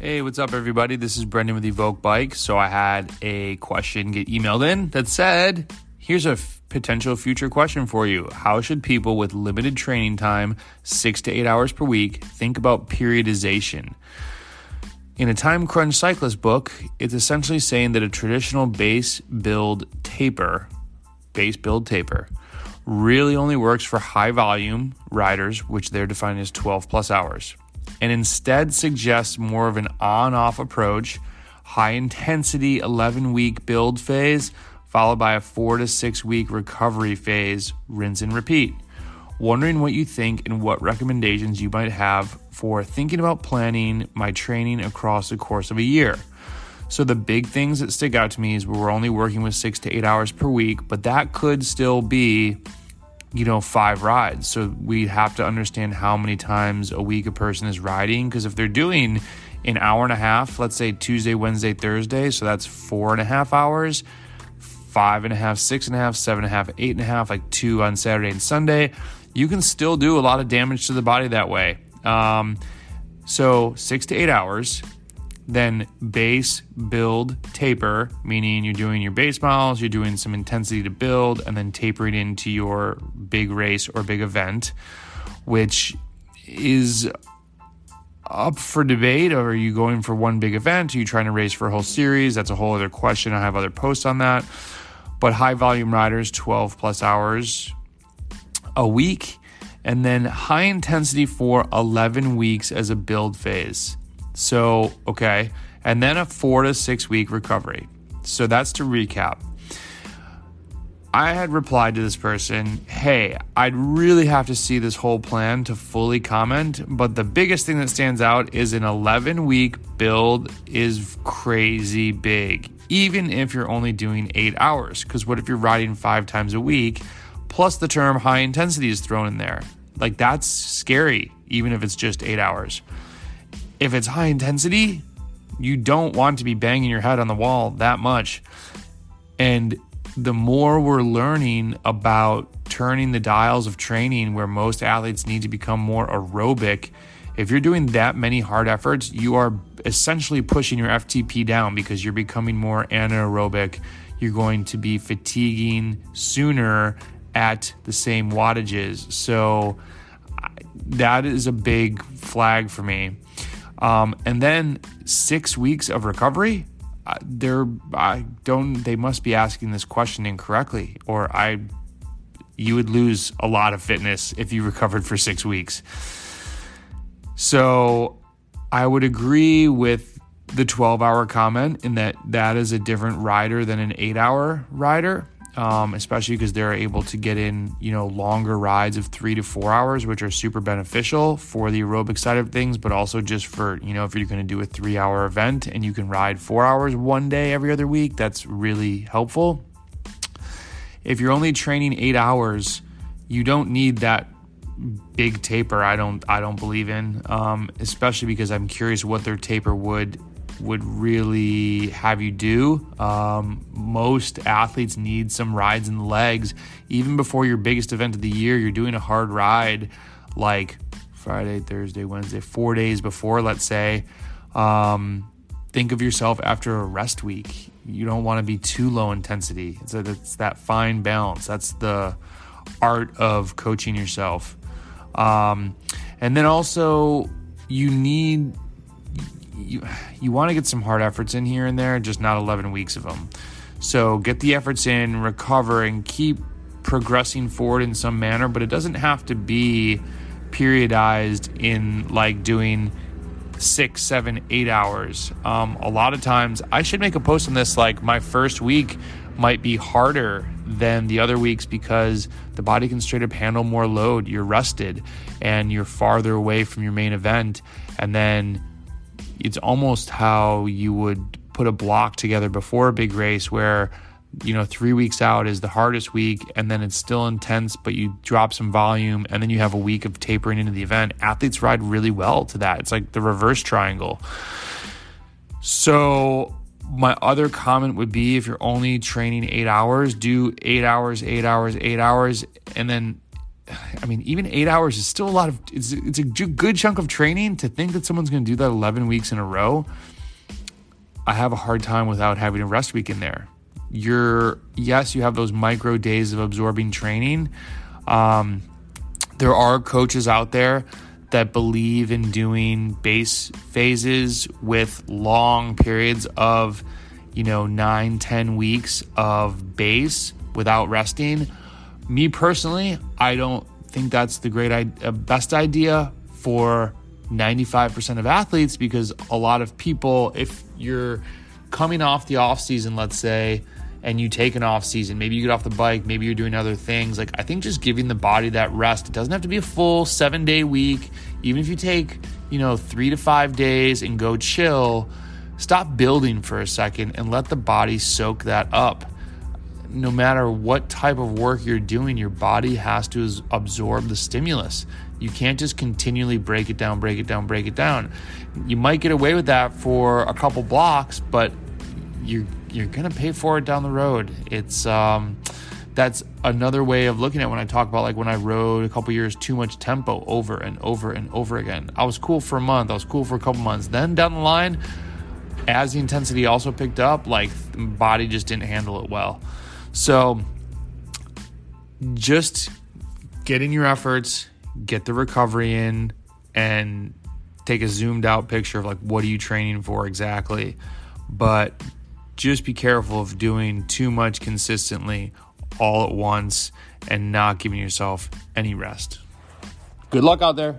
Hey, what's up, everybody? This is Brendan with Evoq Bike. So, I had a question get emailed in that said, Here's a f- potential future question for you. How should people with limited training time, six to eight hours per week, think about periodization? In a Time Crunch Cyclist book, it's essentially saying that a traditional base build taper, base build taper, really only works for high volume riders, which they're defining as 12 plus hours and instead suggests more of an on off approach, high intensity 11 week build phase, followed by a four to six week recovery phase, rinse and repeat. Wondering what you think and what recommendations you might have for thinking about planning my training across the course of a year. So, the big things that stick out to me is we're only working with six to eight hours per week, but that could still be you know, five rides. So we have to understand how many times a week a person is riding. Because if they're doing an hour and a half, let's say Tuesday, Wednesday, Thursday, so that's four and a half hours, five and a half, six and a half, seven and a half, eight and a half, like two on Saturday and Sunday, you can still do a lot of damage to the body that way. Um, so six to eight hours then base, build, taper, meaning you're doing your base miles, you're doing some intensity to build, and then tapering into your big race or big event, which is up for debate. Are you going for one big event? Are you trying to race for a whole series? That's a whole other question. I have other posts on that. But high volume riders, 12 plus hours a week, and then high intensity for 11 weeks as a build phase. So, okay. And then a four to six week recovery. So that's to recap. I had replied to this person, hey, I'd really have to see this whole plan to fully comment, but the biggest thing that stands out is an 11 week build is crazy big, even if you're only doing eight hours. Because what if you're riding five times a week, plus the term high intensity is thrown in there? Like that's scary, even if it's just eight hours. If it's high intensity, you don't want to be banging your head on the wall that much. And the more we're learning about turning the dials of training where most athletes need to become more aerobic, if you're doing that many hard efforts, you are essentially pushing your FTP down because you're becoming more anaerobic. You're going to be fatiguing sooner at the same wattages. So that is a big flag for me. Um, and then six weeks of recovery. Uh, they're I don't they must be asking this question incorrectly, or I you would lose a lot of fitness if you recovered for six weeks. So I would agree with the 12 hour comment in that that is a different rider than an eight hour rider um, especially because they're able to get in, you know, longer rides of three to four hours, which are super beneficial for the aerobic side of things, but also just for, you know, if you're going to do a three hour event and you can ride four hours one day every other week, that's really helpful. If you're only training eight hours, you don't need that big taper. I don't, I don't believe in, um, especially because I'm curious what their taper would would really have you do. Um, most athletes need some rides in the legs. Even before your biggest event of the year, you're doing a hard ride like Friday, Thursday, Wednesday, four days before, let's say. Um, think of yourself after a rest week. You don't want to be too low intensity. It's, a, it's that fine balance. That's the art of coaching yourself. Um, and then also, you need you you want to get some hard efforts in here and there, just not 11 weeks of them. So get the efforts in, recover, and keep progressing forward in some manner. But it doesn't have to be periodized in like doing six, seven, eight hours. Um, a lot of times, I should make a post on this. Like my first week might be harder than the other weeks because the body can straight up handle more load. You're rested and you're farther away from your main event, and then it's almost how you would put a block together before a big race where you know, three weeks out is the hardest week, and then it's still intense, but you drop some volume, and then you have a week of tapering into the event. Athletes ride really well to that. It's like the reverse triangle. So, my other comment would be if you're only training eight hours, do eight hours, eight hours, eight hours, and then I mean, even eight hours is still a lot of. It's it's a good chunk of training. To think that someone's going to do that eleven weeks in a row, I have a hard time without having a rest week in there. You're yes, you have those micro days of absorbing training. Um, there are coaches out there that believe in doing base phases with long periods of, you know, nine, ten weeks of base without resting me personally, I don't think that's the great uh, best idea for 95% of athletes because a lot of people if you're coming off the off season, let's say, and you take an off season, maybe you get off the bike, maybe you're doing other things. Like I think just giving the body that rest. It doesn't have to be a full 7-day week. Even if you take, you know, 3 to 5 days and go chill, stop building for a second and let the body soak that up no matter what type of work you're doing, your body has to absorb the stimulus. You can't just continually break it down, break it down, break it down. You might get away with that for a couple blocks, but you're you're gonna pay for it down the road. It's um, that's another way of looking at when I talk about like when I rode a couple years too much tempo over and over and over again. I was cool for a month, I was cool for a couple months. Then down the line, as the intensity also picked up, like body just didn't handle it well. So just get in your efforts, get the recovery in, and take a zoomed out picture of like what are you training for exactly. But just be careful of doing too much consistently all at once and not giving yourself any rest. Good luck out there.